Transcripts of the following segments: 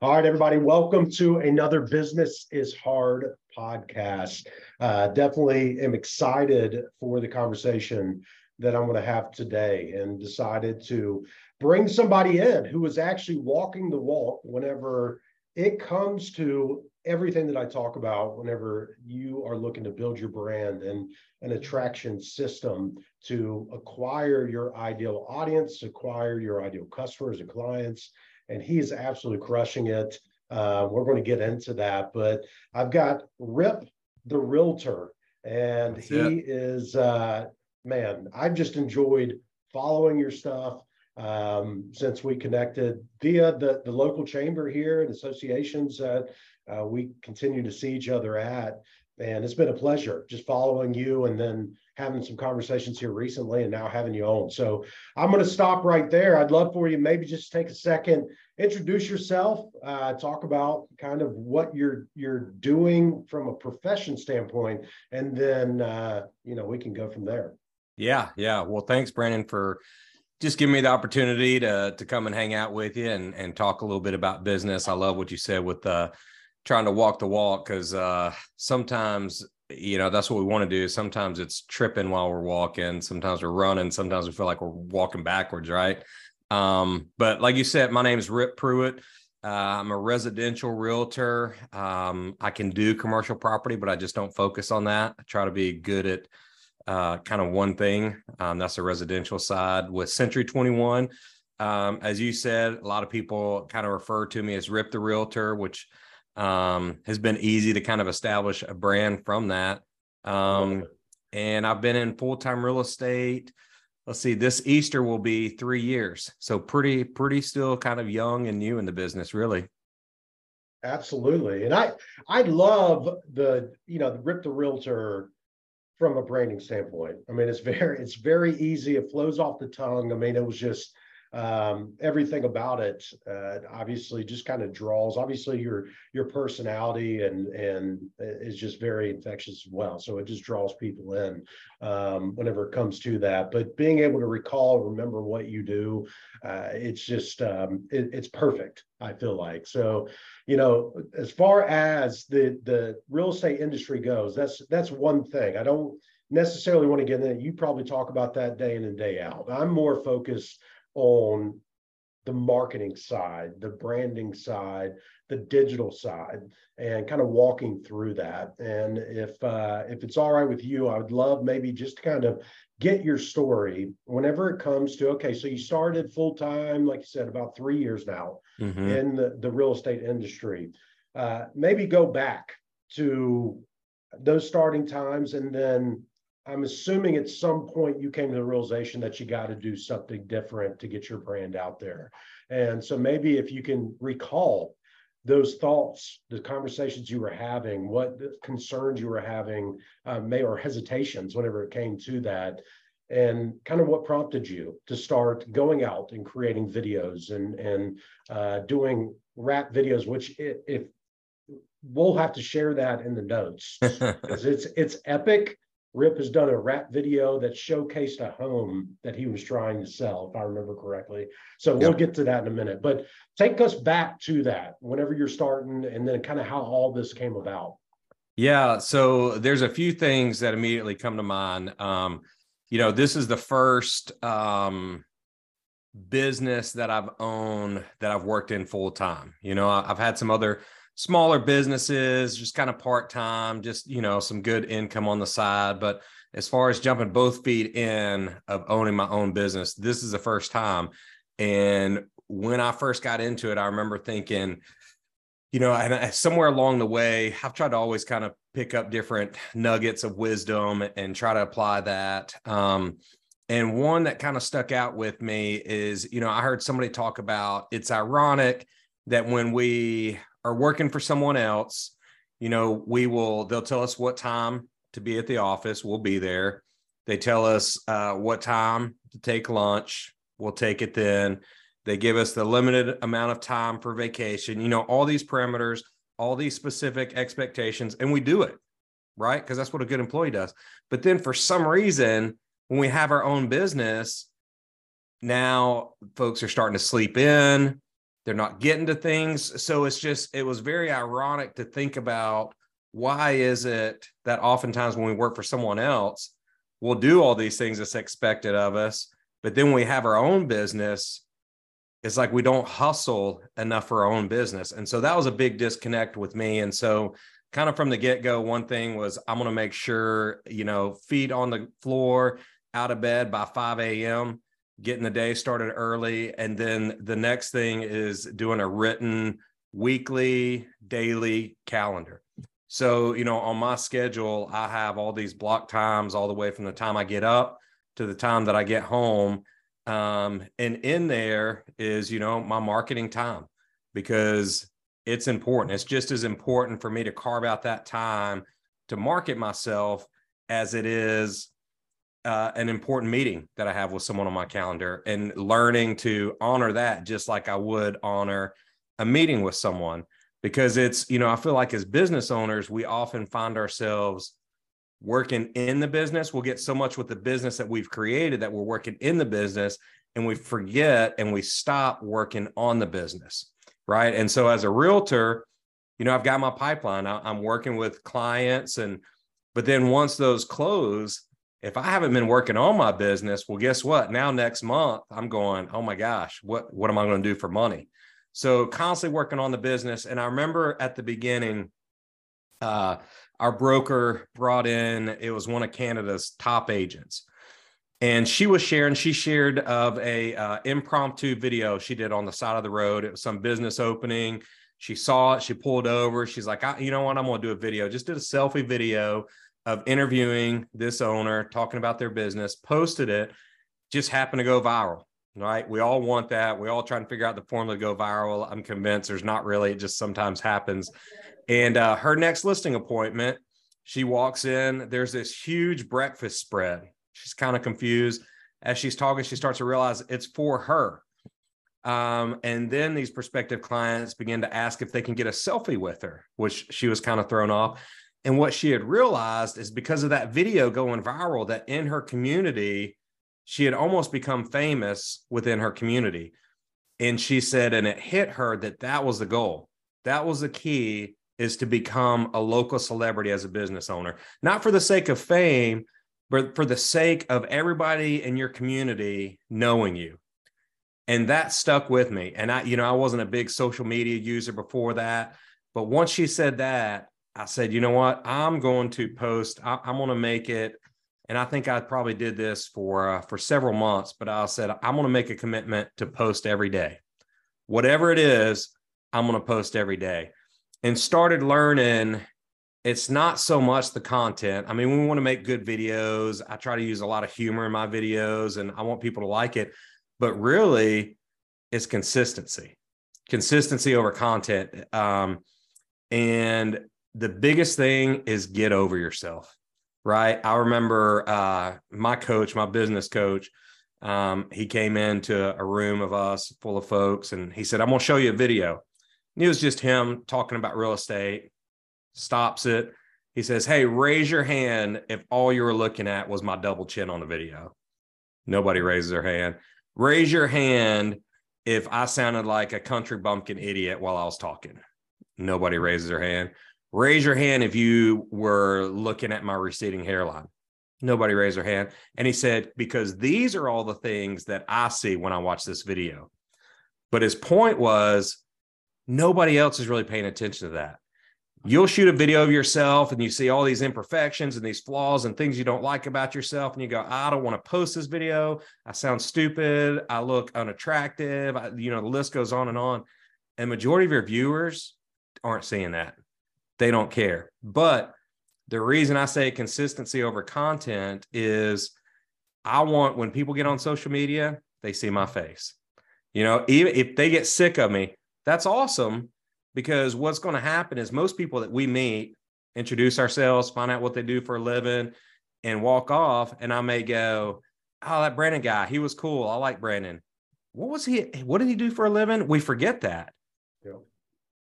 All right, everybody, welcome to another Business is Hard podcast. Uh, definitely am excited for the conversation that I'm going to have today and decided to bring somebody in who is actually walking the walk whenever it comes to everything that I talk about whenever you are looking to build your brand and an attraction system to acquire your ideal audience, acquire your ideal customers and clients, and he's absolutely crushing it. Uh, we're going to get into that, but I've got Rip the Realtor, and That's he it. is uh, man. I've just enjoyed following your stuff um, since we connected via the the local chamber here and associations that uh, we continue to see each other at, and it's been a pleasure just following you and then having some conversations here recently and now having you on. So I'm going to stop right there. I'd love for you maybe just take a second, introduce yourself, uh, talk about kind of what you're you're doing from a profession standpoint, and then uh, you know we can go from there. Yeah, yeah. Well, thanks, Brandon, for just giving me the opportunity to to come and hang out with you and and talk a little bit about business. I love what you said with uh, trying to walk the walk because uh, sometimes you know that's what we want to do. Sometimes it's tripping while we're walking sometimes we're running sometimes we feel like we're walking backwards right? Um, but like you said my name is rip pruitt. Uh, i'm a residential realtor. Um, i can do commercial property but i just don't focus on that. I try to be good at uh, kind of one thing. Um, that's the residential side. With century 21 um, as you said a lot of people kind of refer to me as rip the realtor which um, has been easy to kind of establish a brand from that. Um, and I've been in full time real estate. Let's see, this Easter will be three years. So pretty, pretty still kind of young and new in the business, really. Absolutely. And I I love the, you know, the rip the realtor from a branding standpoint. I mean, it's very, it's very easy. It flows off the tongue. I mean, it was just um, everything about it uh, obviously just kind of draws obviously your your personality and and is just very infectious as well so it just draws people in um, whenever it comes to that but being able to recall remember what you do uh, it's just um, it, it's perfect i feel like so you know as far as the the real estate industry goes that's that's one thing i don't necessarily want to get in you probably talk about that day in and day out i'm more focused on the marketing side, the branding side, the digital side, and kind of walking through that. And if uh, if it's all right with you, I would love maybe just to kind of get your story whenever it comes to okay. So you started full time, like you said, about three years now mm-hmm. in the, the real estate industry. Uh, maybe go back to those starting times and then I'm assuming at some point you came to the realization that you got to do something different to get your brand out there. And so maybe if you can recall those thoughts, the conversations you were having, what concerns you were having, uh, may or hesitations, whenever it came to that, and kind of what prompted you to start going out and creating videos and and uh, doing rap videos, which if we'll have to share that in the notes because it's it's epic Rip has done a rap video that showcased a home that he was trying to sell, if I remember correctly. So we'll get to that in a minute. But take us back to that whenever you're starting and then kind of how all this came about. Yeah. So there's a few things that immediately come to mind. Um, you know, this is the first um, business that I've owned that I've worked in full time. You know, I've had some other smaller businesses, just kind of part time, just you know, some good income on the side. But as far as jumping both feet in of owning my own business, this is the first time. And when I first got into it, I remember thinking, you know, and somewhere along the way, I've tried to always kind of pick up different nuggets of wisdom and try to apply that. Um, and one that kind of stuck out with me is, you know, I heard somebody talk about it's ironic that when we are working for someone else, you know, we will, they'll tell us what time to be at the office. We'll be there. They tell us uh, what time to take lunch. We'll take it then. They give us the limited amount of time for vacation, you know, all these parameters, all these specific expectations, and we do it, right? Because that's what a good employee does. But then for some reason, when we have our own business, now folks are starting to sleep in they're not getting to things. So it's just, it was very ironic to think about why is it that oftentimes when we work for someone else, we'll do all these things that's expected of us. But then we have our own business, it's like we don't hustle enough for our own business. And so that was a big disconnect with me. And so kind of from the get-go, one thing was I'm going to make sure, you know, feet on the floor, out of bed by 5 a.m., getting the day started early. And then the next thing is doing a written weekly, daily calendar. So, you know, on my schedule, I have all these block times all the way from the time I get up to the time that I get home. Um, and in there is, you know, my marketing time because it's important. It's just as important for me to carve out that time to market myself as it is uh, an important meeting that I have with someone on my calendar and learning to honor that just like I would honor a meeting with someone. Because it's you know i feel like as business owners we often find ourselves working in the business. We'll get so much with the business that we've created that we're working in the business and we forget and we stop working on the business right? And so as a realtor you know i've got my pipeline. I'm working with clients and but then once those close if i haven't been working on my business well guess what now next month i'm going oh my gosh what what am i going to do for money so constantly working on the business. And I remember at the beginning, uh, our broker brought in, it was one of Canada's top agents. And she was sharing, she shared of a uh, impromptu video she did on the side of the road. It was some business opening. She saw it, she pulled over. She's like, you know what? I'm going to do a video. Just did a selfie video of interviewing this owner, talking about their business, posted it, just happened to go viral right? We all want that. We all try and figure out the formula to go viral. I'm convinced there's not really, it just sometimes happens. And uh, her next listing appointment, she walks in, there's this huge breakfast spread. She's kind of confused. As she's talking, she starts to realize it's for her. Um, and then these prospective clients begin to ask if they can get a selfie with her, which she was kind of thrown off. And what she had realized is because of that video going viral, that in her community, she had almost become famous within her community. And she said, and it hit her that that was the goal. That was the key is to become a local celebrity as a business owner, not for the sake of fame, but for the sake of everybody in your community knowing you. And that stuck with me. And I, you know, I wasn't a big social media user before that. But once she said that, I said, you know what? I'm going to post, I, am going to make it and I think I probably did this for uh, for several months, but I said I'm going to make a commitment to post every day, whatever it is. I'm going to post every day, and started learning. It's not so much the content. I mean, we want to make good videos. I try to use a lot of humor in my videos, and I want people to like it. But really, it's consistency, consistency over content. Um, and the biggest thing is get over yourself right? I remember uh, my coach, my business coach, um, he came into a room of us full of folks and he said, I'm going to show you a video. And it was just him talking about real estate, stops it. He says, Hey, raise your hand if all you were looking at was my double chin on the video. Nobody raises their hand. Raise your hand if I sounded like a country bumpkin idiot while I was talking. Nobody raises their hand. Raise your hand if you were looking at my receding hairline. Nobody raised their hand. And he said, because these are all the things that I see when I watch this video. But his point was, nobody else is really paying attention to that. You'll shoot a video of yourself and you see all these imperfections and these flaws and things you don't like about yourself. And you go, I don't want to post this video. I sound stupid. I look unattractive. I, you know, the list goes on and on. And majority of your viewers aren't seeing that they don't care. But the reason I say consistency over content is I want when people get on social media, they see my face. You know, even if they get sick of me, that's awesome because what's going to happen is most people that we meet introduce ourselves, find out what they do for a living, and walk off. And I may go, Oh, that Brandon guy, he was cool. I like Brandon. What was he? What did he do for a living? We forget that.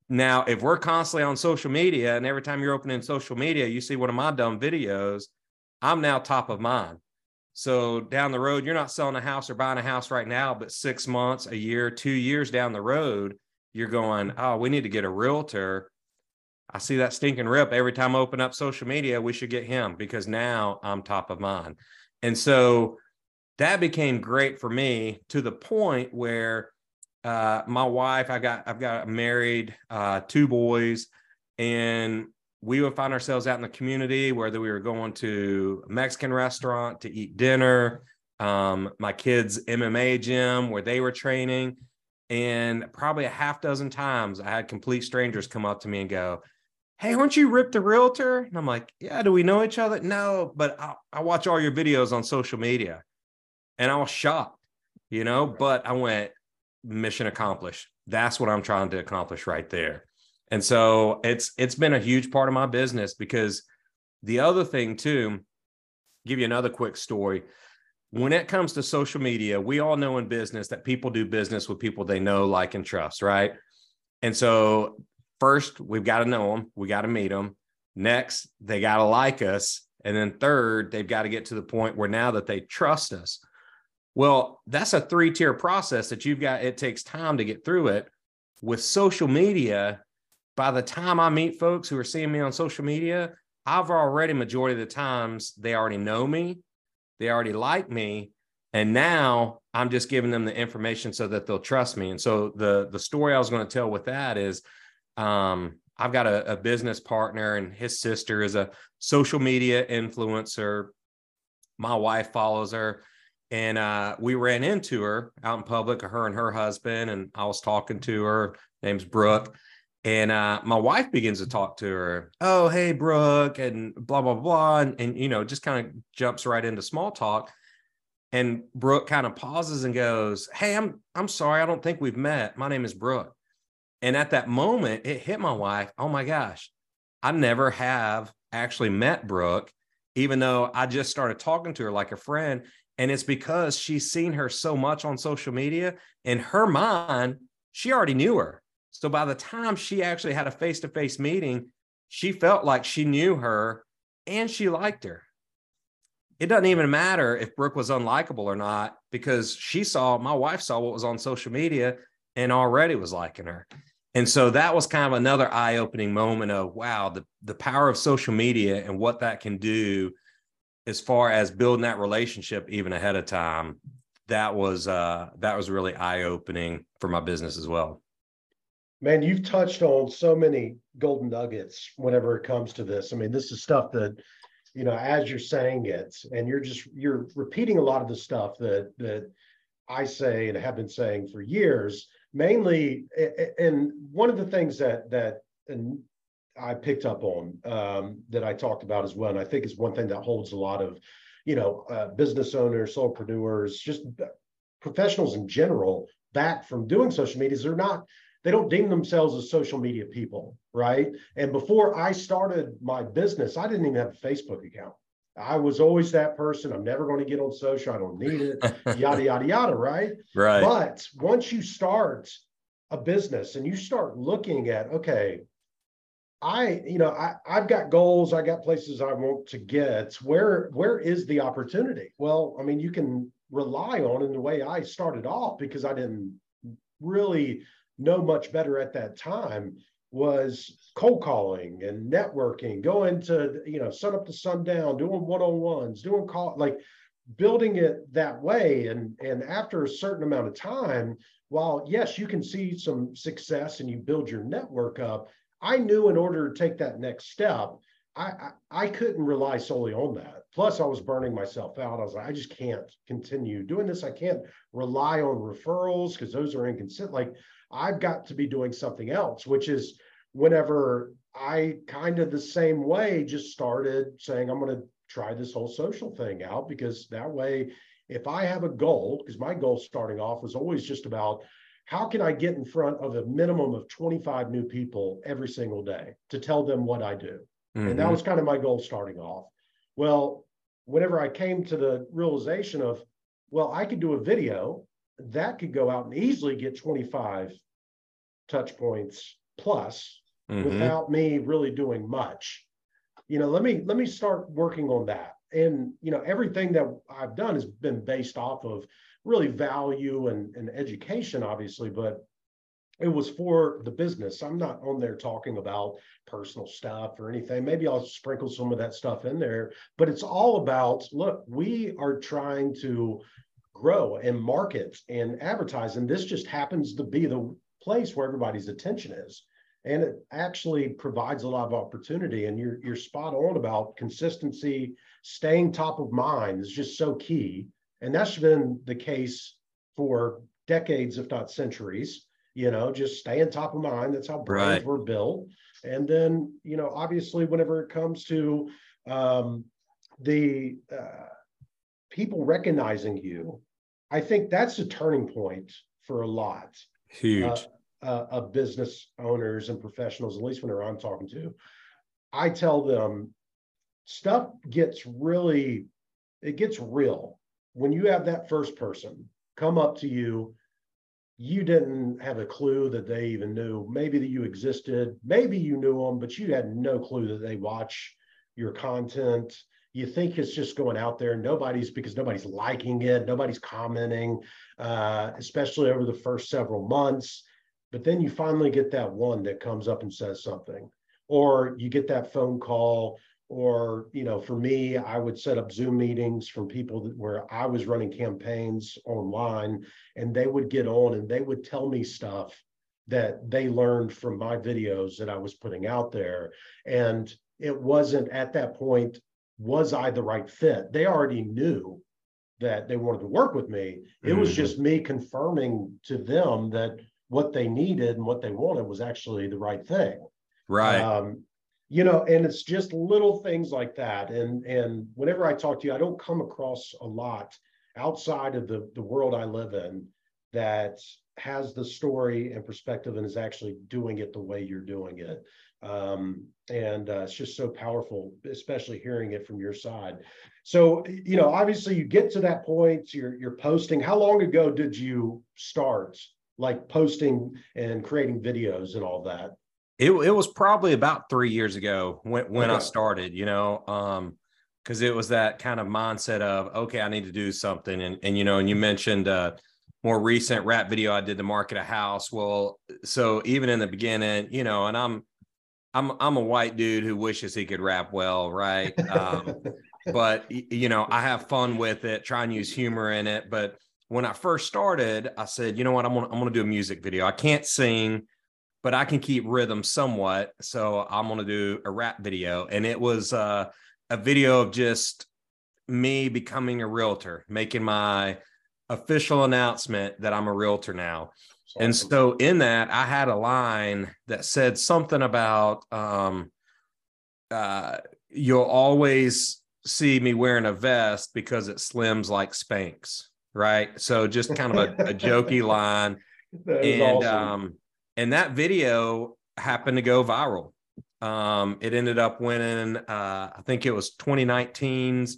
Now, if we're constantly on social media and every time you're opening social media, you see one of my dumb videos, I'm now top of mind. So down the road, you're not selling a house or buying a house right now, but six months, a year, two years down the road, you're going, oh, we need to get a realtor. I see that stinking rip every time I open up social media. We should get him because now I'm top of mind. And so that became great for me to the point where uh, my wife, I got, I've got married, uh, two boys, and we would find ourselves out in the community, whether we were going to a Mexican restaurant to eat dinner, um, my kids' MMA gym where they were training. And probably a half dozen times I had complete strangers come up to me and go, Hey, aren't you Rip the Realtor? And I'm like, Yeah, do we know each other? No, but I, I watch all your videos on social media. And I was shocked, you know, but I went, mission accomplished. That's what I'm trying to accomplish right there. And so it's it's been a huge part of my business because the other thing too, give you another quick story. When it comes to social media, we all know in business that people do business with people they know, like, and trust, right? And so first, we've got to know them, we got to meet them. Next, they got to like us. And then third, they've got to get to the point where now that they trust us. Well, that's a three tier process that you've got. It takes time to get through it. With social media, by the time I meet folks who are seeing me on social media, I've already majority of the times they already know me, they already like me, and now I'm just giving them the information so that they'll trust me. And so the the story I was going to tell with that is, um, I've got a, a business partner, and his sister is a social media influencer. My wife follows her and uh, we ran into her out in public, her and her husband, and I was talking to her. Name's Brooke, and uh, my wife begins to talk to her. Oh, hey, Brooke, and blah blah blah, and, and you know, just kind of jumps right into small talk. And Brooke kind of pauses and goes, "Hey, I'm I'm sorry, I don't think we've met. My name is Brooke." And at that moment, it hit my wife. Oh my gosh, I never have actually met Brooke, even though I just started talking to her like a friend. And it's because she's seen her so much on social media. In her mind, she already knew her. So by the time she actually had a face to face meeting, she felt like she knew her and she liked her. It doesn't even matter if Brooke was unlikable or not because she saw, my wife saw what was on social media and already was liking her. And so that was kind of another eye opening moment of wow, the, the power of social media and what that can do as far as building that relationship even ahead of time that was uh that was really eye-opening for my business as well. Man you've touched on so many golden nuggets whenever it comes to this. I mean this is stuff that you know as you're saying it and you're just you're repeating a lot of the stuff that that i say and have been saying for years mainly and one of the things that that and I picked up on um, that I talked about as well. And I think is one thing that holds a lot of, you know, uh, business owners, solopreneurs, just professionals in general back from doing social media is they're not, they don't deem themselves as social media people, right? And before I started my business, I didn't even have a Facebook account. I was always that person. I'm never going to get on social. I don't need it, yada, yada, yada, right? Right. But once you start a business and you start looking at, okay, I, you know, I, I've got goals, I got places I want to get. Where where is the opportunity? Well, I mean, you can rely on in the way I started off because I didn't really know much better at that time was cold calling and networking, going to, you know, sun up to sundown, doing one-on-ones, doing call like building it that way. And and after a certain amount of time, while yes, you can see some success and you build your network up, I knew in order to take that next step, I, I, I couldn't rely solely on that. Plus, I was burning myself out. I was like, I just can't continue doing this. I can't rely on referrals because those are inconsistent. Like, I've got to be doing something else, which is whenever I kind of the same way just started saying, I'm going to try this whole social thing out because that way, if I have a goal, because my goal starting off was always just about how can I get in front of a minimum of 25 new people every single day to tell them what I do? Mm-hmm. And that mm-hmm. was kind of my goal starting off. Well, whenever I came to the realization of, well, I could do a video that could go out and easily get 25 touch points plus mm-hmm. without me really doing much. You know, let me let me start working on that. And you know, everything that I've done has been based off of really value and, and education, obviously, but it was for the business. I'm not on there talking about personal stuff or anything. Maybe I'll sprinkle some of that stuff in there, but it's all about look, we are trying to grow and market and advertise. And this just happens to be the place where everybody's attention is. And it actually provides a lot of opportunity. And you're you're spot on about consistency, staying top of mind is just so key. And that's been the case for decades, if not centuries you know, just staying top of mind. That's how brands right. were built. And then, you know, obviously, whenever it comes to um, the uh, people recognizing you, I think that's a turning point for a lot. Huge. Uh, uh, of business owners and professionals, at least whenever I'm talking to, I tell them stuff gets really, it gets real when you have that first person come up to you you didn't have a clue that they even knew. Maybe that you existed. Maybe you knew them but you had no clue that they watch your content. You think it's just going out there. Nobody's because nobody's liking it. Nobody's commenting uh, especially over the first several months. But then you finally get that one that comes up and says something. Or you get that phone call or you know for me i would set up zoom meetings from people that, where i was running campaigns online and they would get on and they would tell me stuff that they learned from my videos that i was putting out there. And it wasn't at that point was i the right fit? They already knew that they wanted to work with me. It mm-hmm. was just me confirming to them that what they needed and what they wanted was actually the right thing. Right. Um, you know and it's just little things like that. And and whenever i talk to you i don't come across a lot outside of the the world i live in that has the story and perspective and is actually doing it the way you're doing it. Um, and uh, it's just so powerful especially hearing it from your side. So you know obviously you get to that point you're you're posting. How long ago did you start like posting and creating videos and all that it, it was probably about three years ago when, when okay. I started, you know, um, because it was that kind of mindset of okay, I need to do something, and and you know, and you mentioned uh, more recent rap video I did to market a house. Well, so even in the beginning, you know, and I'm I'm I'm a white dude who wishes he could rap well, right? Um, but you know, I have fun with it, try and use humor in it. But when I first started, I said, you know what, I'm gonna I'm gonna do a music video. I can't sing but I can keep rhythm somewhat. So I'm going to do a rap video. And it was uh, a video of just me becoming a realtor, making my official announcement that I'm a realtor now. Awesome. And so in that, I had a line that said something about um, uh, you'll always see me wearing a vest because it slims like Spanx. Right. So just kind of a, a jokey line. and awesome. um, and that video happened to go viral. Um, it ended up winning, uh, I think it was 2019's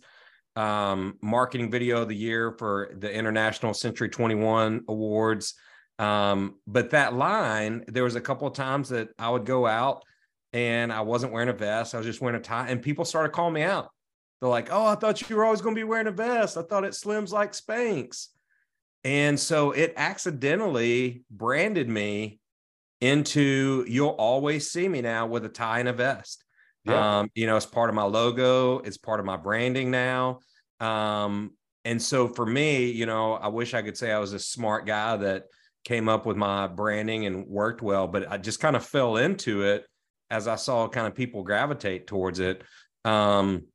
um, marketing video of the year for the International Century 21 Awards. Um, but that line, there was a couple of times that I would go out and I wasn't wearing a vest. I was just wearing a tie, and people started calling me out. They're like, "Oh, I thought you were always going to be wearing a vest. I thought it slims like Spanx." And so it accidentally branded me into you'll always see me now with a tie and a vest. Yeah. Um, you know, it's part of my logo, it's part of my branding now. Um, and so for me, you know, I wish I could say I was a smart guy that came up with my branding and worked well, but I just kind of fell into it as I saw kind of people gravitate towards it. Um,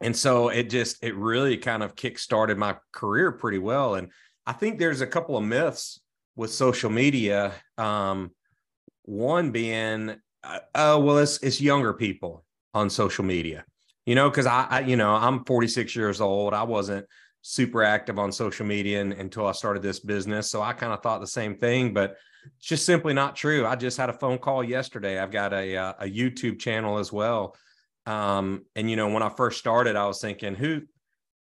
and so it just it really kind of kick started my career pretty well. And I think there's a couple of myths with social media. Um, one being, uh, oh well, it's it's younger people on social media. You know, because I, I, you know, I'm 46 years old. I wasn't super active on social media until I started this business, so I kind of thought the same thing, but it's just simply not true. I just had a phone call yesterday. I've got a uh, a YouTube channel as well. Um, and you know, when I first started, I was thinking, who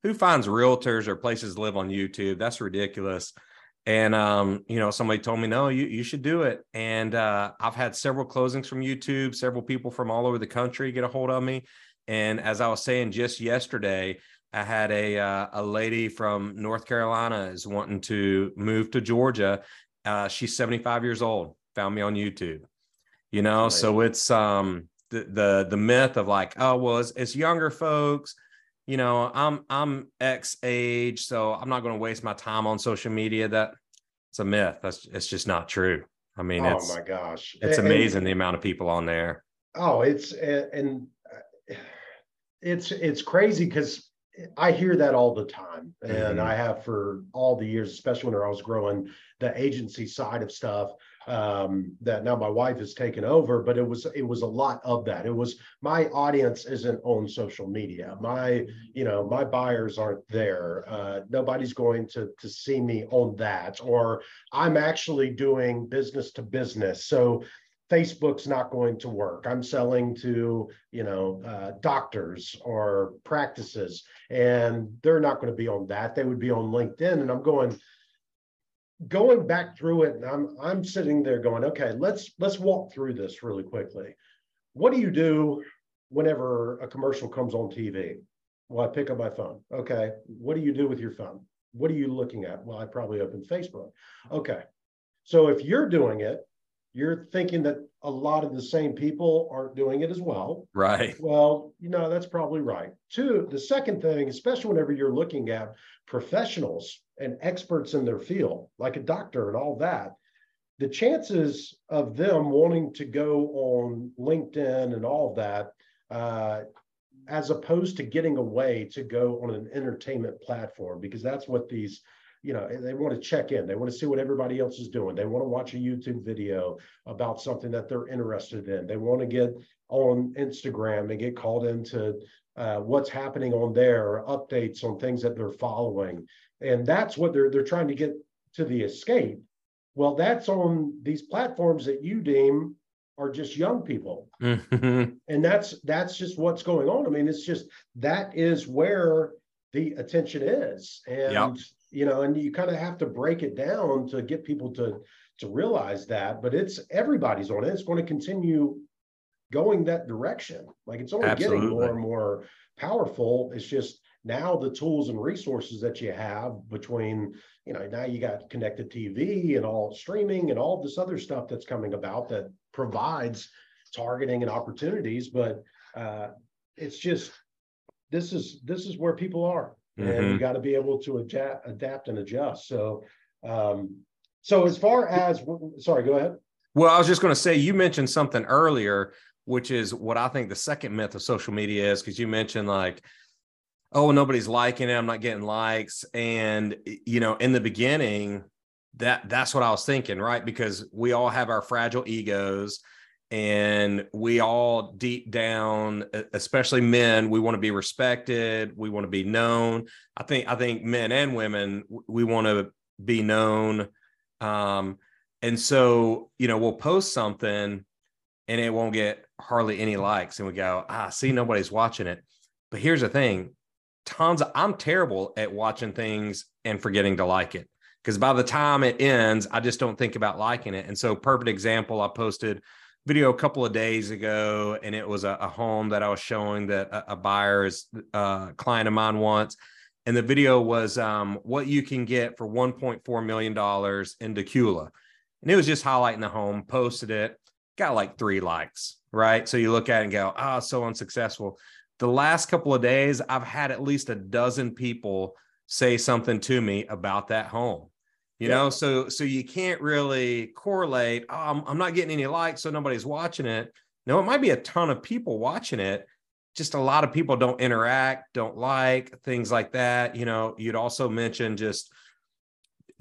who finds realtors or places to live on YouTube? That's ridiculous and um, you know somebody told me no you, you should do it and uh, i've had several closings from youtube several people from all over the country get a hold of me and as i was saying just yesterday i had a uh, a lady from north carolina is wanting to move to georgia Uh, she's 75 years old, found me on YouTube. You know, so it's um the the the myth of like, oh well, it's, it's younger folks. You know, I'm I'm X age, so I'm not going to waste my time on social media. That it's a myth. That's it's just not true. I mean, oh it's my gosh, it's And- amazing the amount of people on there. Oh, it's and uh, it's it's crazy because I hear that all the time, and Mhm. I have for all the years, especially when I was growing the agency side of stuff. Um, that now my wife has taken over, but it was it was a lot of that. It was my audience isn't on social media. My you know my buyers aren't there. Uh, nobody's going to to see me on that, or I'm actually doing business to business. So Facebook's not going to work. I'm selling to, you know, uh, doctors or practices, and they're not going to be on that. They would be on LinkedIn. And I'm going, going back through it, and I'm I'm sitting there going, okay, let's let's walk through this really quickly. What do you do whenever a commercial comes on TV? Well, I pick up my phone. Okay. What do you do with your phone? What are you looking at? Well, I probably open Facebook. Okay. So if you're doing it, you're thinking that a lot of the same people aren't doing it as well. Right. Well, you know, that's probably right. Two, the second thing, especially whenever you're looking at professionals and experts in their field, like a doctor and all that, the chances of them wanting to go on LinkedIn and all that, uh, as opposed to getting away to go on an entertainment platform, because that's what these you know they want to check in. They want to see what everybody else is doing. They want to watch a youtube video about something that they're interested in. They want to get on instagram and get called into uh, what's happening on there updates on things that they're following. And that's what they're they're trying to get to the escape. Well that's on these platforms that you deem are just young people. Mhm. and that's that's just what's going on. I mean it's just that is where the attention is. And Yep. you know and you kind of have to break it down to get people to to realize that. But it's everybody's on it. It's going to continue going that direction. Like it's only getting more and more powerful. It's just now the tools and resources that you have between you know now you got connected tv and all streaming and all this other stuff that's coming about that provides targeting and opportunities. But uh it's just this is this is where people are and you Mhm. got to be able to adapt adapt and adjust. So um so as far as sorry go ahead. Well, I was just going to say, you mentioned something earlier, which is what I think the second myth of social media is, because you mentioned like, oh, nobody's liking it, I'm not getting likes, and you know, in the beginning, that that's what I was thinking, right? Because we all have our fragile egos, and we all deep down, especially men, we want to be respected, we want to be known. I think I think men and women, we want to be known. Um, and so, you know, we'll post something and it won't get hardly any likes. And we go, ah, see, nobody's watching it. But here's the thing tons I'm terrible at watching things and forgetting to like it. Because by the time it ends, I just don't think about liking it. And so, perfect example, I posted video a couple of days ago, and it was a, a home that I was showing that a, a uh, client of mine wants. And the video was um, what you can get for $1.4 million in Dacula. And it was just highlighting the home, posted it, got like three likes, right? So you look at it and go, oh, so unsuccessful. The last couple of days, I've had at least a dozen people say something to me about that home. You Yeah. know, so so you can't really correlate. Oh, I'm, I'm not getting any likes, so nobody's watching it. No, it might be a ton of people watching it. Just a lot of people don't interact, don't like things like that. You know, you'd also mention just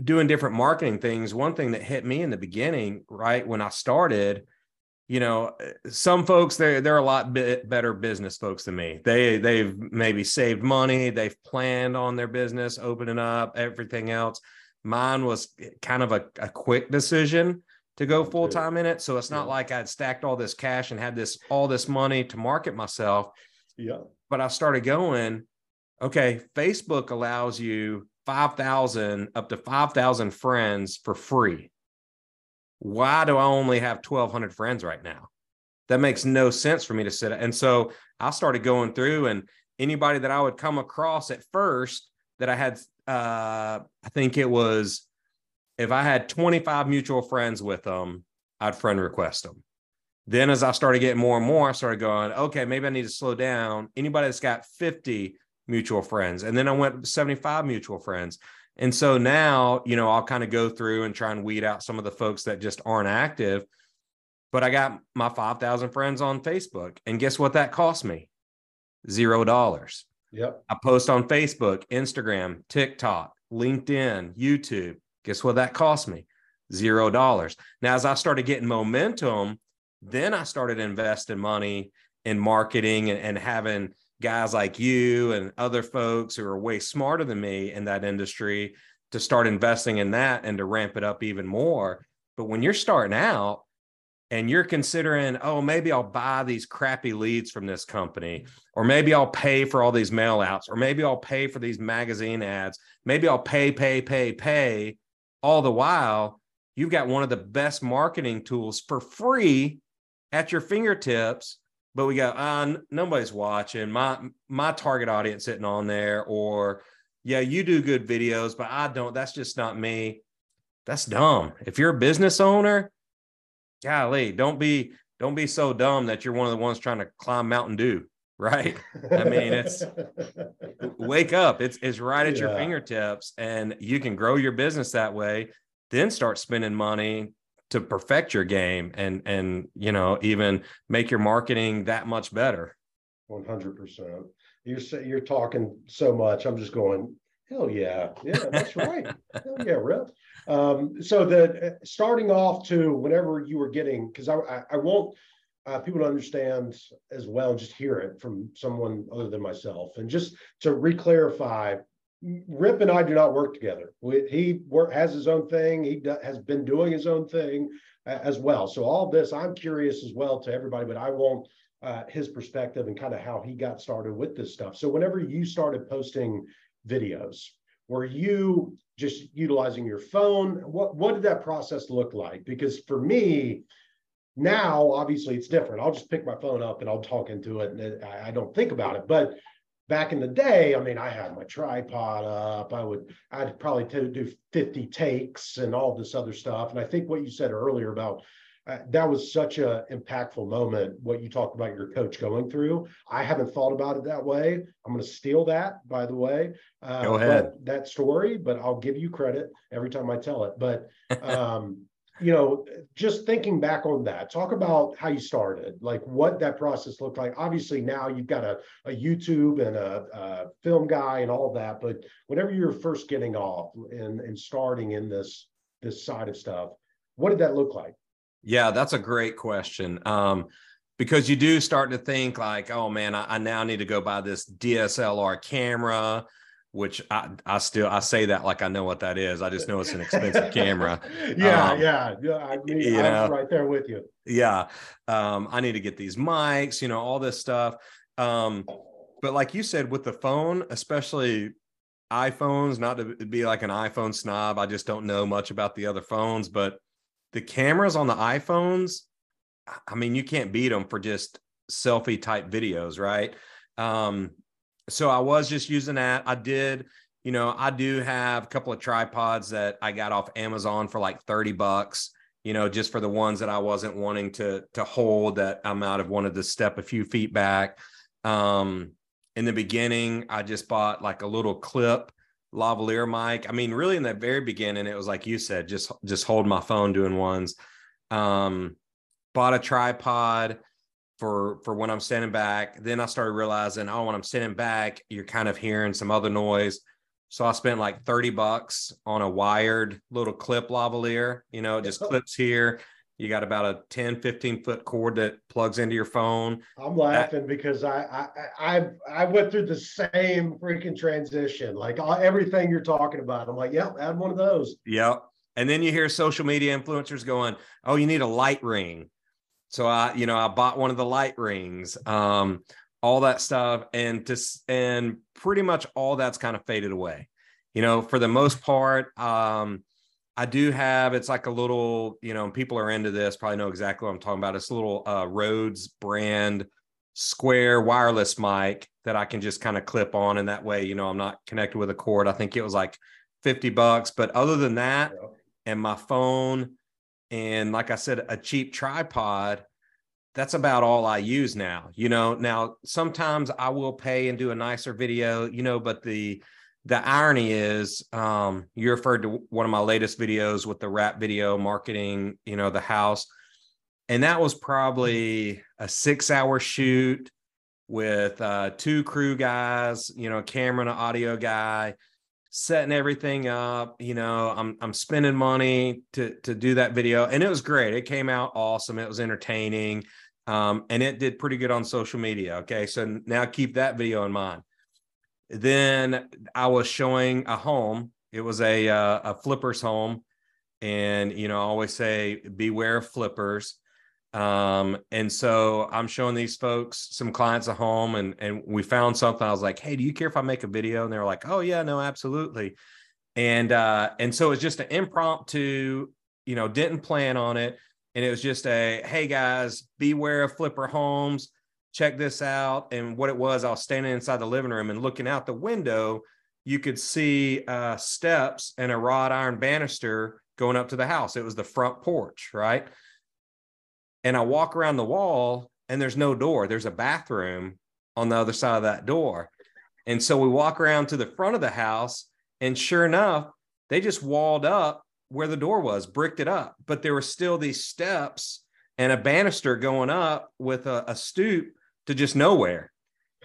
doing different marketing things. One thing that hit me in the beginning, right when I started, you know, eh, some folks they're they're a lot bit better business folks than me. They they've maybe saved money, they've planned on their business, opening up, everything else. Mine was eh, kind of a, a quick decision to go full time in it. So it's not Yeah. like I'd stacked all this cash and had this all this money to market myself yeah but I started going, okay, Facebook allows you 5,000 up to 5,000 friends for free. Why do I only have 1,200 friends right now? That makes no sense for me to sit. And so I started going through, and anybody that I would come across at first that I had, uh, I think it was if I had 25 mutual friends with them, I'd friend request them. Then as I started getting more and more, I started going, okay, maybe I need to slow down. Anybody that's got 50 mutual friends. And then I went 75 mutual friends. And so now, you know, I'll kind of go through and try and weed out some of the folks that just aren't active. But I got my 5,000 friends on Facebook. And guess what that cost me? Zero dollars. Yep. I post on Facebook, Instagram, TikTok, LinkedIn, YouTube. Guess what that cost me? Zero dollars. Now, as I started getting momentum, then I started investing money in marketing and, and having guys like you and other folks who are way smarter than me in that industry to start investing in that and to ramp it up even more. But when you're starting out and you're considering, oh, maybe I'll buy these crappy leads from this company, or maybe I'll pay for all these mail outs, or maybe I'll pay for these magazine ads, maybe I'll pay, pay, pay, pay. All the while, you've got one of the best marketing tools for free at your fingertips but we go uh, nobody's watching. My my target audience sitting on there or yeah you do good videos but i don't. That's just not me. That's dumb. If you're a business owner golly don't be don't be so dumb that you're one of the ones trying to climb mountain dew right? I mean it's wake up. It's it's right at yeah. your fingertips and you can grow your business that way then start spending money to perfect your game and and you know even make your marketing that much better. 100% you're you're talking so much i'm just going hell yeah. Yeah that's right. Hell yeah Rip. Um, so the uh, starting off to whenever you were getting because I, I, I won't uh, people to understand as well just hear it from someone other than myself. And just to reclarify Rip and I do not work together. We, he work, has his own thing. He do, has been doing his own thing uh, as well. So all this, I'm curious as well to everybody, but I want uh, his perspective and kind of how he got started with this stuff. So whenever you started posting videos, were you just utilizing your phone? What what did that process look like? Because for me, now obviously it's different. I'll just pick my phone up and I'll talk into it, and I, I don't think about it. But back in the day, I mean, I had my tripod up. I would, I'd probably t- do 50 takes and all this other stuff. And I think what you said earlier about uh, that was such a impactful moment. What you talked about your coach going through. I haven't thought about it that way. I'm going to steal that, by the way. Uh, Go ahead. That story, but I'll give you credit every time I tell it. But um, you know, just thinking back on that, talk about how you started, like what that process looked like. Obviously, now you've got a, a YouTube and a, a film guy and all that, but whenever you're first getting off and, and starting in this this side of stuff, what did that look like? Yeah, that's a great question. Um, because you do start to think like, oh man, I, I now need to go buy this DSLR camera which I, I still I say that like I know what that is. I just know it's an expensive camera. yeah, um, yeah, yeah. I mean, you I'm right there with you. Yeah, um, I need to get these mics, you know, all this stuff. Um, but like you said, with the phone, especially iPhones, not to be like an iPhone snob, I just don't know much about the other phones, but the cameras on the iPhones, I mean, you can't beat them for just selfie type videos, right? Um, so I was just using that. I did, you know, I do have a couple of tripods that I got off Amazon for like 30 bucks, you know, just for the ones that I wasn't wanting to to hold that I might have wanted to step a few feet back. Um, in the beginning, I just bought like a little clip lavalier mic. I mean, really in the very beginning, it was like you said, just just hold my phone doing ones. Um, bought a tripod for for when I'm standing back. Then I started realizing, oh, when I'm standing back, you're kind of hearing some other noise. So I spent like 30 bucks on a wired little clip lavalier. You know, it just clips here. You got about a 10, 15 foot cord that plugs into your phone. I'm laughing that, because I, I I I went through the same freaking transition. Like all, everything you're talking about. I'm like, yep, add one of those. Yep. And then you hear social media influencers going, "Oh, you need a light ring." So I, you know, I bought one of the light rings, um, all that stuff, and to and pretty much all that's kind of faded away. You know, for the most part, um, I do have it's like a little, you know, people are into this, probably know exactly what I'm talking about. It's a little uh, Rhodes brand square wireless mic that I can just kind of clip on, and that way, you know, I'm not connected with a cord. I think it was like 50 bucks, but other than that, and my phone and like I said, a cheap tripod, that's about all I use now. You know, now sometimes I will pay and do a nicer video, you know, but the the irony is um you referred to one of my latest videos with the rap video marketing, you know, the house. And that was probably a six hour shoot with uh two crew guys, you know, a camera and an audio guy setting everything up. You know, I'm I'm spending money to to do that video, and it was great. It came out awesome. It was entertaining, um, and it did pretty good on social media. Okay, so now keep that video in mind. Then I was showing a home. It was a uh, a flippers home, and you know I always say beware of flippers. Um, and so I'm showing these folks, some clients at home, and and we found something. I was like, hey, do you care if I make a video? And they were like, oh yeah, no, absolutely. And uh, and so it's just an impromptu, you know, didn't plan on it. And it was just a hey guys, beware of flipper homes. Check this out. And what it was, I was standing inside the living room and looking out the window, you could see uh, steps and a wrought iron banister going up to the house. It was the front porch, right? And I walk around the wall and there's no door. There's a bathroom on the other side of that door. And so we walk around to the front of the house, and sure enough, they just walled up where the door was, bricked it up. But there were still these steps and a banister going up with a, a stoop to just nowhere.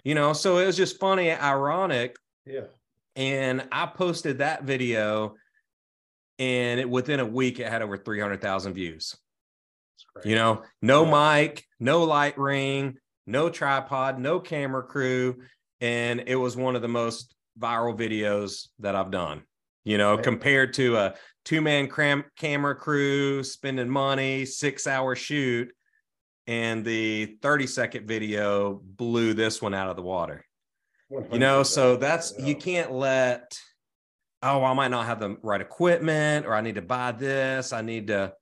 You know, so it was just funny, ironic. Yeah. And I posted that video, and it within a week it had over 300,000 views. You know, no mic, no light ring, no tripod, no camera crew. And it was one of the most viral videos that I've done, you know, right. compared to a two man cram- camera crew spending money, six hour shoot. And the 30 second video blew this one out of the water. You know, so that's, you can't let, oh, I might not have the right equipment or I need to buy this. I need to,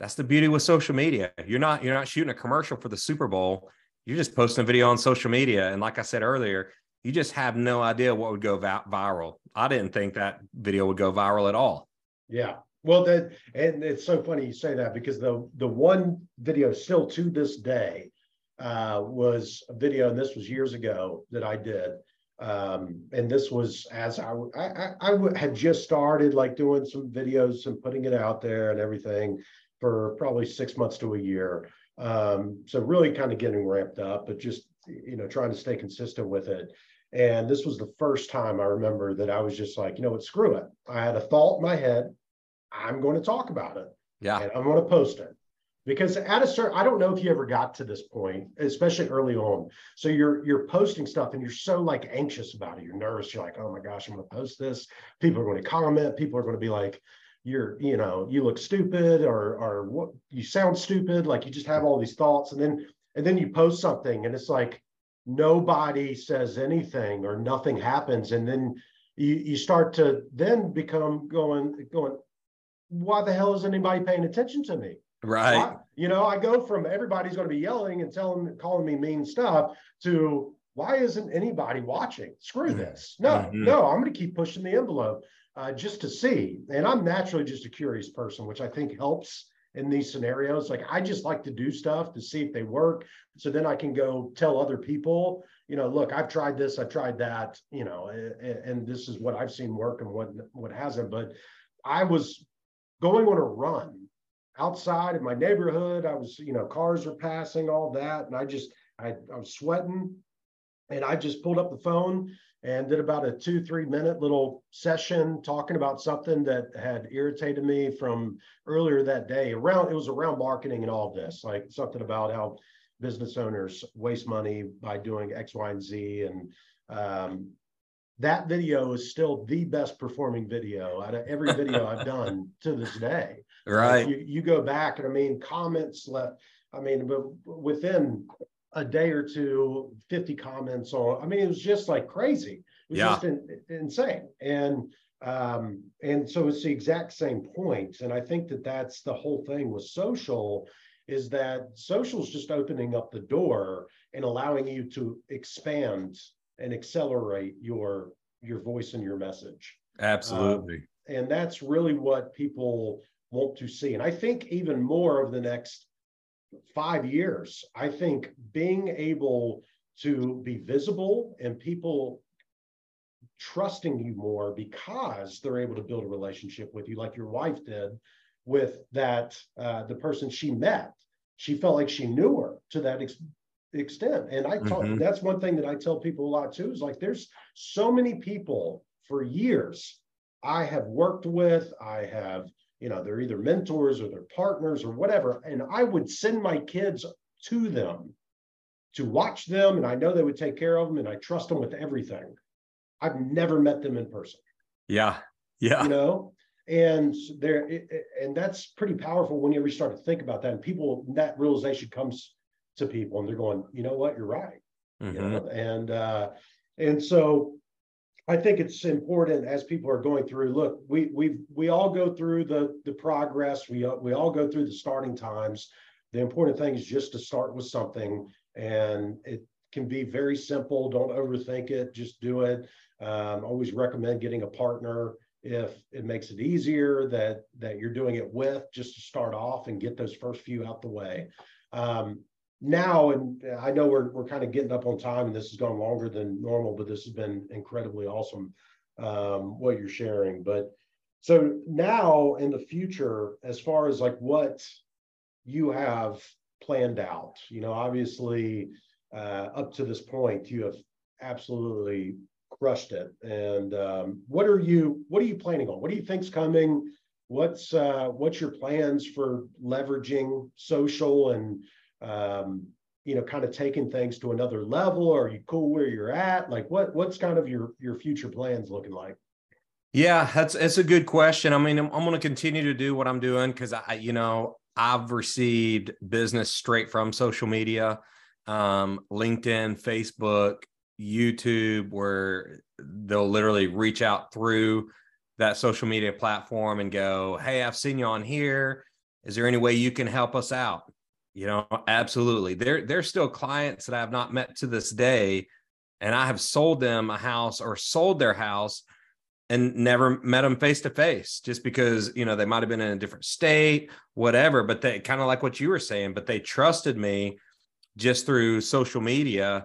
that's the beauty with social media. You're not you're not shooting a commercial for the Super Bowl. You're just posting a video on social media, and like I said earlier, you just have no idea what would go va- viral. I didn't think that video would go viral at all. Yeah. Well, that and it's so funny you say that because the the one video still to this day uh, was a video, and this was years ago that I did. Um, and this was as I, I, I had just started like doing some videos and putting it out there and everything for probably six months to a year. Um, so really kind of getting ramped up, but just you know trying to stay consistent with it. And this was the first time I remember that I was just like, you know what, screw it. I had a thought in my head. I'm going to talk about it. Yeah. And I'm going to post it. Because at a certain, I don't know if you ever got to this point, especially early on. So you're you're posting stuff and you're so like anxious about it. You're nervous. You're like, oh my gosh, I'm going to post this. People are going to comment. People are going to be like, you're you know you look stupid or or what you sound stupid like you just have all these thoughts and then and then you post something and it's like nobody says anything or nothing happens and then you you start to then become going going why the hell is anybody paying attention to me right why? you know i go from everybody's going to be yelling and telling calling me mean stuff to why isn't anybody watching screw mm-hmm. this no mm-hmm. no i'm going to keep pushing the envelope uh, just to see. And I'm naturally just a curious person, which I think helps in these scenarios. Like I just like to do stuff to see if they work. So then I can go tell other people, you know, look, I've tried this, I've tried that, you know, and, and this is what I've seen work and what what hasn't. But I was going on a run outside in my neighborhood. I was, you know, cars were passing, all that, and I just I, I was sweating, and I just pulled up the phone and did about a two, three minute little session talking about something that had irritated me from earlier that day around, it was around marketing and all this, like something about how business owners waste money by doing X, Y, and Z. And um, that video is still the best performing video out of every video I've done to this day. Right. you, you go back and I mean, comments left, I mean, but within a day or two, 50 comments on. I mean, it was just like crazy. It was yeah. just in, insane. And um, and so it's the exact same point. And I think that that's the whole thing with social is that social is just opening up the door and allowing you to expand and accelerate your your voice and your message. Absolutely. and that's really what people want to see. And I think even more over the next five years, I think being able to be visible and people trusting you more because they're able to build a relationship with you, like your wife did with that uh, the person she met. She felt like she knew her to that ex- extent. And I talk, mm-hmm. that's one thing that I tell people a lot too is like there's so many people for years I have worked with, I have, you know, they're either mentors or they're partners or whatever. And I would send my kids to them to watch them. And I know they would take care of them and I trust them with everything. I've never met them in person. Yeah. Yeah. You know, and there and that's pretty powerful when you ever start to think about that and people that realization comes to people and they're going you know what you're right mm-hmm. you know and uh and so i think it's important as people are going through look we we we all go through the the progress. We we all go through the starting times. The important thing is just to start with something and it can be very simple. Don't overthink it. Just do it. Um, always recommend getting a partner if it makes it easier that that you're doing it with just to start off and get those first few out the way. Um, now and i know we're, we're kind of getting up on time and this has gone longer than normal but this has been incredibly awesome um, what you're sharing but so now in the future as far as like what you have planned out you know obviously uh, up to this point you have absolutely crushed it. And um, what are you what are you planning on? What do you think's coming? What's uh, what's your plans for leveraging social and um, you know kind of taking things to another level? Are you cool where you're at? Like what what's kind of your your future plans looking like? Yeah, that's that's a good question. I mean, I'm, I'm going to continue to do what I'm doing because I, you know, I've received business straight from social media, um, LinkedIn, Facebook, YouTube where they'll literally reach out through that social media platform and go, Hey, I've seen you on here. Is there any way you can help us out? You know, absolutely. There, there's still clients that I have not met to this day, and I have sold them a house or sold their house and never met them face to face just because, you know, they might have been in a different state, whatever. But they kind of like what you were saying, but they trusted me just through social media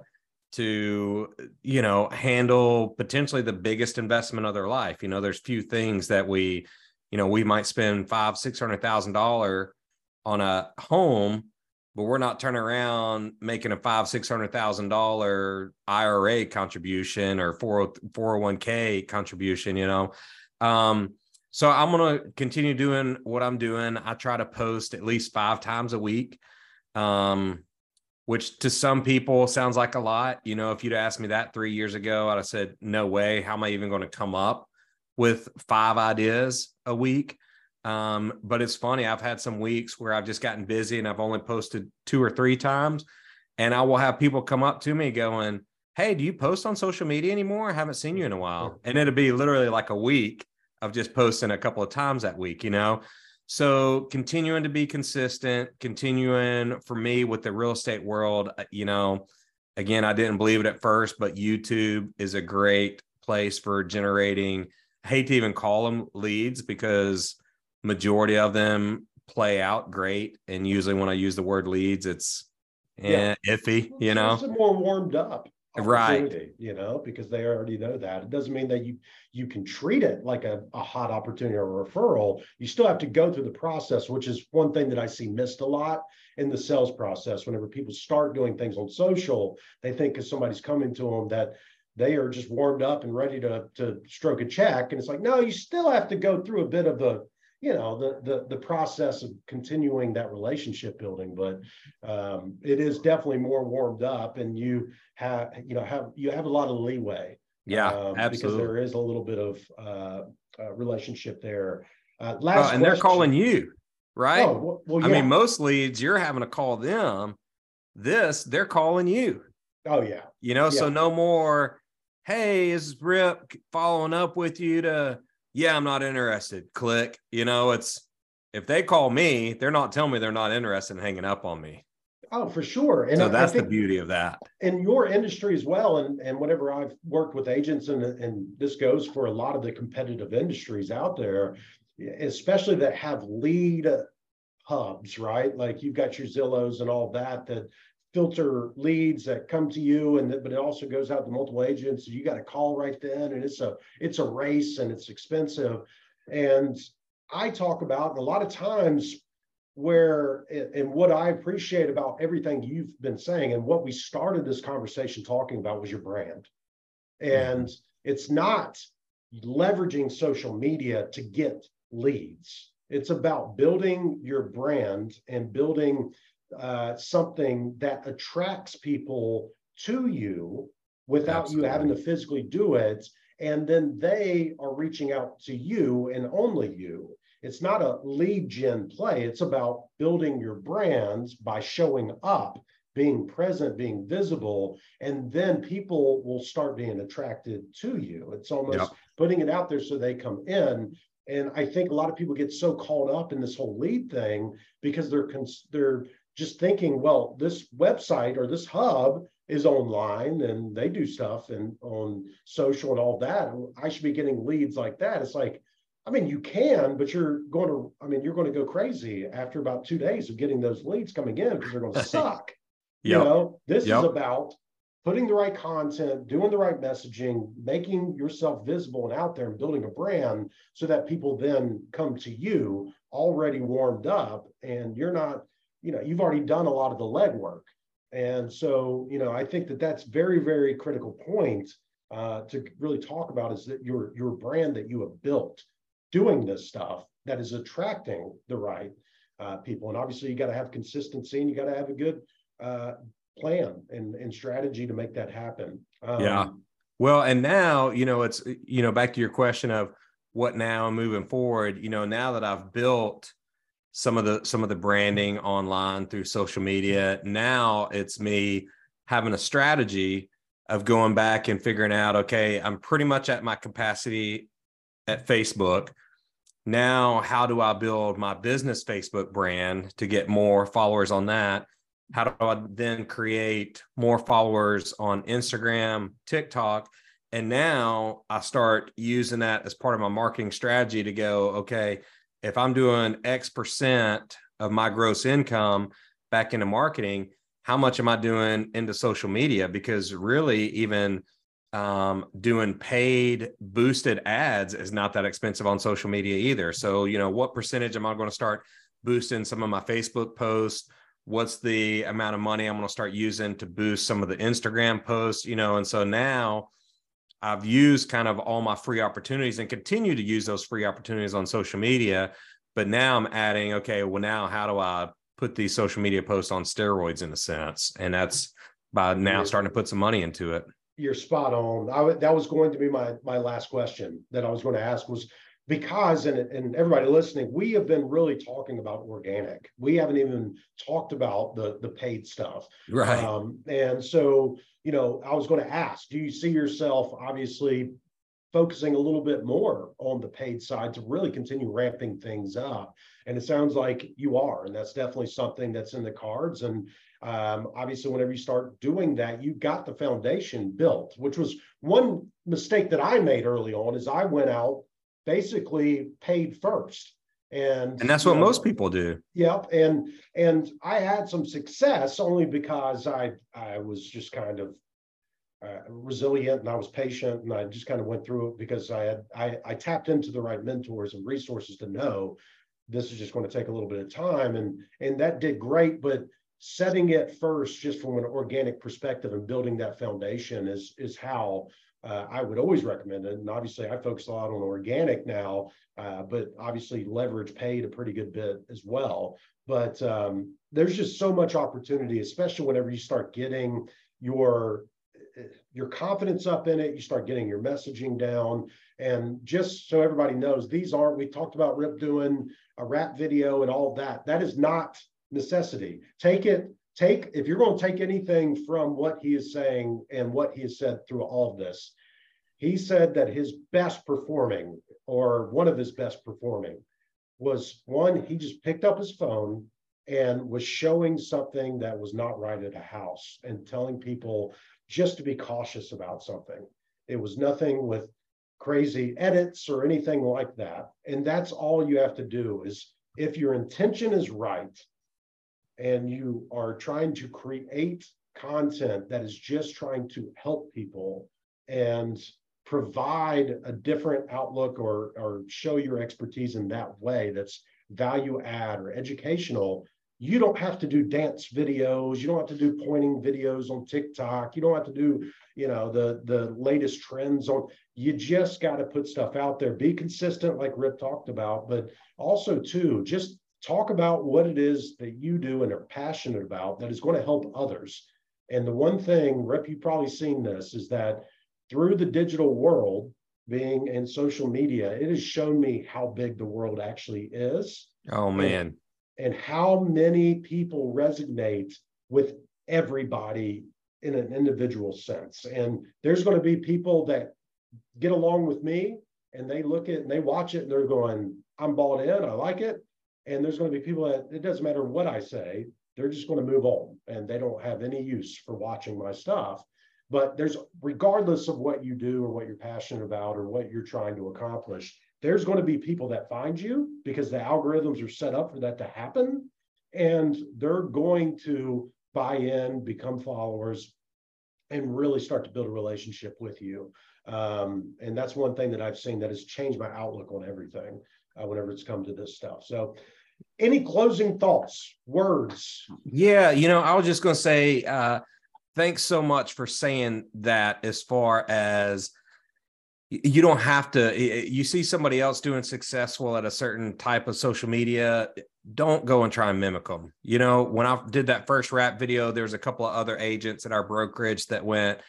to you know handle potentially the biggest investment of their life you know there's few things that we you know we might spend five six hundred thousand dollar on a home but we're not turning around making a five six hundred thousand dollar ira contribution or 401k contribution you know um so i'm to continue doing what i'm doing i try to post at least five times a week um which to some people sounds like a lot. You know, if you'd asked me that three years ago, I'd have said, no way. How am I even going to come up with five ideas a week? Um, but it's funny, I've had some weeks where I've just gotten busy and I've only posted two or three times. And I will have people come up to me going, Hey, do you post on social media anymore? I haven't seen you in a while. And it'll be literally like a week of just posting a couple of times that week, you know? So continuing to be consistent, continuing for me with the real estate world, uh, you know, again, I didn't believe it at first, but YouTube is a great place for generating. I hate to even call them leads because majority of them play out great. And usually when I use the word leads, it's yeah. Eh, iffy, you know, it's more warmed up right. you know because they already know that. It doesn't mean that you you can treat it like a, a hot opportunity or a referral. You still have to go through the process which is one thing that i see missed a lot in the sales process. Whenever people start doing things on social they think because somebody's coming to them that they are just warmed up and ready to to stroke a check. And it's like no you still have to go through a bit of the you know the the the process of continuing that relationship building but um, it is definitely more warmed up and you have you know have you have a lot of leeway yeah um, absolutely because there is a little bit of uh, uh, relationship there uh, last oh, and question. they're calling you right oh, well, yeah. i mean most leads you're having to call them this they're calling you oh yeah you know yeah. so no more hey is rip following up with you to yeah, I'm not interested. Click. You know, it's if they call me, they're not telling me they're not interested in hanging up on me. Oh, for sure. And so that's the beauty of that. In your industry as well, and, and whenever I've worked with agents, and, and this goes for a lot of the competitive industries out there, especially that have lead hubs, right? Like you've got your Zillows and all that that filter leads that come to you and but it also goes out to multiple agents. You got to call right then and it's a it's a race and it's expensive. And i talk about a lot of times where and what i appreciate about everything you've been saying and what we started this conversation talking about was your brand. And mm-hmm. it's not leveraging social media to get leads. It's about building your brand and building uh, something that attracts people to you without Absolutely. you having to physically do it. And then they are reaching out to you and only you. It's not a lead gen play. It's about building your brands by showing up, being present, being visible, and then people will start being attracted to you. It's almost yep. putting it out there so they come in. And I think a lot of people get so caught up in this whole lead thing because they're they're just thinking, well, this website or this hub is online and they do stuff and on social and all that. I should be getting leads like that. It's like, I mean, you can, but you're going to, I mean, you're going to go crazy after about two days of getting those leads coming in because they're going to suck. yep. You know, this yep. is about putting the right content, doing the right messaging, making yourself visible and out there and building a brand so that people then come to you already warmed up and you're not you know you've already done a lot of the legwork. And so you know i think that that's very very critical point uh, to really talk about is that your your brand that you have built doing this stuff that is attracting the right uh, people. And obviously you got to have consistency and you got to have a good uh, plan and, and strategy to make that happen. Um, yeah. Well and now you know it's you know back to your question of what now moving forward you know now that i've built some of the some of the branding online through social media. Now it's me having a strategy of going back and figuring out, okay, I'm pretty much at my capacity at Facebook. Now, how do I build my business Facebook brand to get more followers on that? How do I then create more followers on Instagram, TikTok? And now I start using that as part of my marketing strategy to go, okay, if I'm doing X percent of my gross income back into marketing, how much am I doing into social media? Because really, even um, doing paid boosted ads is not that expensive on social media either. So, you know, what percentage am I going to start boosting some of my Facebook posts? What's the amount of money I'm going to start using to boost some of the Instagram posts? You know, and so now I've used kind of all my free opportunities and continue to use those free opportunities on social media. But now I'm adding, okay, well, now how do I put these social media posts on steroids in a sense? And that's by now starting to put some money into it. You're spot on. I w- that was going to be my my last question that I was going to ask was because and, and everybody listening we have been really talking about organic we haven't even talked about the the paid stuff right um, and so you know i was going to ask do you see yourself obviously focusing a little bit more on the paid side to really continue ramping things up and it sounds like you are and that's definitely something that's in the cards and um, obviously whenever you start doing that you got the foundation built which was one mistake that i made early on is i went out basically paid first. And, and that's what know, most people do. Yep. And and I had some success only because I I was just kind of uh, resilient and I was patient and I just kind of went through it because I had I, I tapped into the right mentors and resources to know this is just going to take a little bit of time and and that did great but setting it first just from an organic perspective and building that foundation is is how uh, I would always recommend it. And obviously, I focus a lot on organic now, uh, but obviously, leverage paid a pretty good bit as well. But um, there's just so much opportunity, especially whenever you start getting your your confidence up in it, you start getting your messaging down. And just so everybody knows, these aren't, we talked about Rip doing a rap video and all that. That is not necessity. Take it take if you're going to take anything from what he is saying and what he has said through all of this he said that his best performing or one of his best performing was one he just picked up his phone and was showing something that was not right at a house and telling people just to be cautious about something. It was nothing with crazy edits or anything like that. And that's all you have to do is if your intention is right and you are trying to create content that is just trying to help people and provide a different outlook or, or show your expertise in that way that's value add or educational, you don't have to do dance videos. You don't have to do pointing videos on tiktok. You don't have to do you know the the latest trends on you just got to put stuff out there. Be consistent like rip talked about but also too just talk about what it is that you do and are passionate about that is going to help others and the one thing rip you've probably seen this is that through the digital world being in social media it has shown me how big the world actually is oh man and how many people resonate with everybody in an individual sense. And there's going to be people that get along with me and they look at and they watch it and they're going, I'm bought in, I like it. And there's going to be people that it doesn't matter what I say, they're just going to move on and they don't have any use for watching my stuff. But there's regardless of what you do or what you're passionate about or what you're trying to accomplish, there's going to be people that find you because the algorithms are set up for that to happen. And they're going to buy in, become followers, and really start to build a relationship with you. Um, and that's one thing that I've seen that has changed my outlook on everything uh, whenever it's come to this stuff. So, any closing thoughts, words? Yeah, you know, I was just going to say, uh, thanks so much for saying that as far as you don't have to you see somebody else doing successful at a certain type of social media don't go and try and mimic them you know when i did that first rap video there's a couple of other agents at our brokerage that went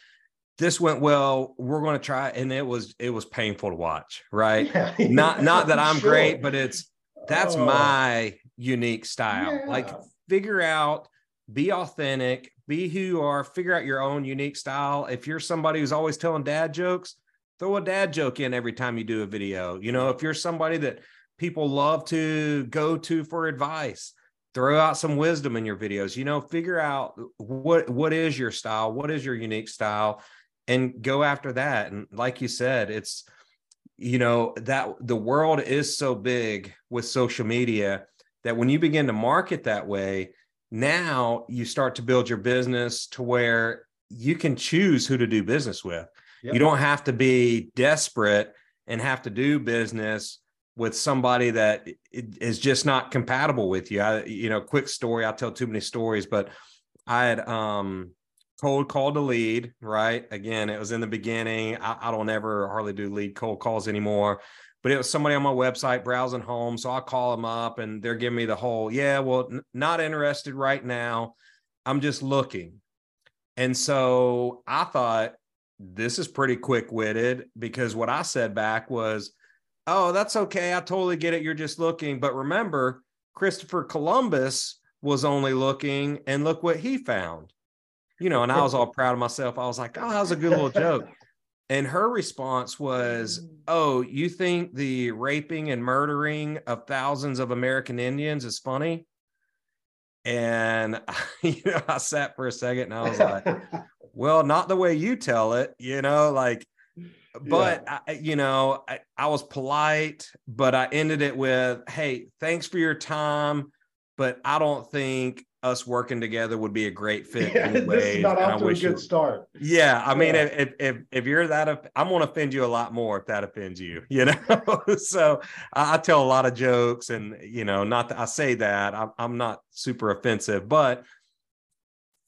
this went well we're going to try and it was it was painful to watch right yeah, not not that i'm sure. great but it's that's oh. my unique style yeah. like figure out be authentic be who you are figure out your own unique style if you're somebody who's always telling dad jokes throw a dad joke in every time you do a video. You know, if you're somebody that people love to go to for advice, throw out some wisdom in your videos. You know, figure out what what is your style, what is your unique style, and go after that. And like you said, it's you know that the world is so big with social media that when you begin to market that way, now you start to build your business to where you can choose who to do business with. Yep. You don't have to be desperate and have to do business with somebody that is just not compatible with you. I, you know, quick story. I tell too many stories, but I had um cold called a lead, right? Again, it was in the beginning. I, I, don't ever hardly do lead cold calls anymore, but it was somebody on my website browsing home. So I call them up and they're giving me the whole, yeah, well, n- not interested right now. I'm just looking. And so I thought, this is pretty quick witted because what I said back was, Oh, that's okay. I totally get it. You're just looking. But remember, Christopher Columbus was only looking and look what he found. You know, and I was all proud of myself. I was like, Oh, that was a good little joke. And her response was, mm. Oh, you think the raping and murdering of thousands of American Indians is funny? And you know, I sat for a second and I was like, well, not the way you tell it, you know, like, but yeah. I, you know, I, I was polite, but I ended it with, Hey, thanks for your time. But I don't think us working together would be a great fit. Yeah, anyways, this is not off to a good start. Yeah, I mean, if if if you're that, I'm going to offend you a lot more if that offends you. You know, so I, I, tell a lot of jokes, and you know, not that I say that I'm, I'm not super offensive, but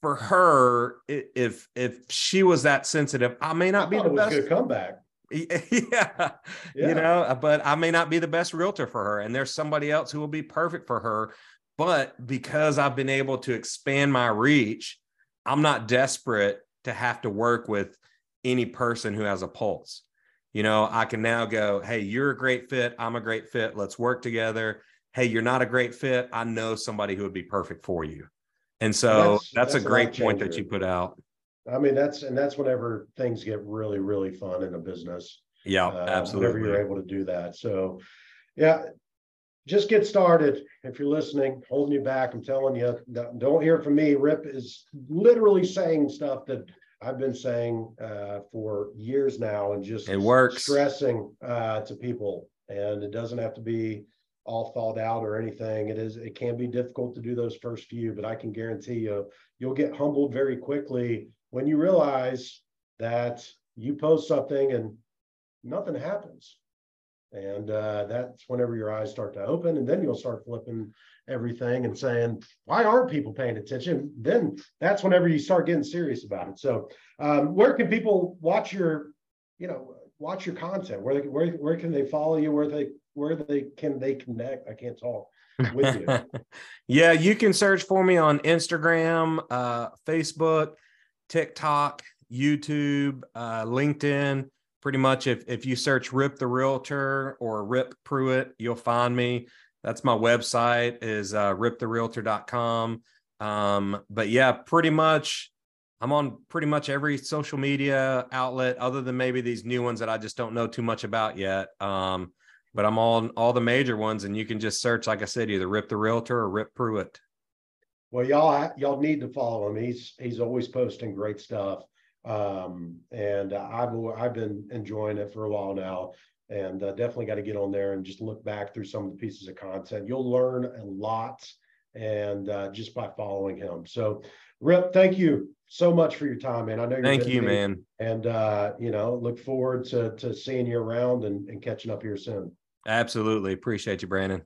for her, if if she was that sensitive, I may not I be the best. Good comeback. Yeah, yeah, you know, but I may not be the best realtor for her, and there's somebody else who will be perfect for her. But because I've been able to expand my reach, I'm not desperate to have to work with any person who has a pulse. You know, I can now go, hey, you're a great fit. I'm a great fit. Let's work together. Hey, you're not a great fit. I know somebody who would be perfect for you. And so that's, that's, that's a great point that you put out. I mean, that's and that's whenever things get really, really fun in a business. Yeah, uh, absolutely. Whenever you're able to do that. So, yeah, just get started. If you're listening, holding you back, I'm telling you, don't hear from me. Rip is literally saying stuff that I've been saying uh, for years now, and just it works stressing uh, to people. And it doesn't have to be all thought out or anything. It is. It can be difficult to do those first few, but I can guarantee you, you'll get humbled very quickly when you realize that you post something and nothing happens and uh, that's whenever your eyes start to open, and then you'll start flipping everything and saying, "Why aren't people paying attention?" Then that's whenever you start getting serious about it. So, um, where can people watch your, you know, watch your content? Where they, where where can they follow you? Where they where they can they connect? I can't talk with you. yeah, you can search for me on Instagram, uh, Facebook, TikTok, YouTube, uh, LinkedIn pretty much if if you search Rip the Realtor or Rip Pruitt, you'll find me. That's my website is uh, riptherealtor.com. Um, but yeah, pretty much I'm on pretty much every social media outlet other than maybe these new ones that I just don't know too much about yet. Um, but I'm on all the major ones and you can just search, like I said, either Rip the Realtor or Rip Pruitt. Well, y'all y'all need to follow him. He's he's always posting great stuff um, and uh, I've I've been enjoying it for a while now, and uh, definitely got to get on there and just look back through some of the pieces of content. You'll learn a lot, and uh, just by following him. So, Rip, thank you so much for your time, man. I know. Thank you, man. And uh, you know, look forward to to seeing you around and, and catching up here soon. Absolutely, appreciate you, Brandon.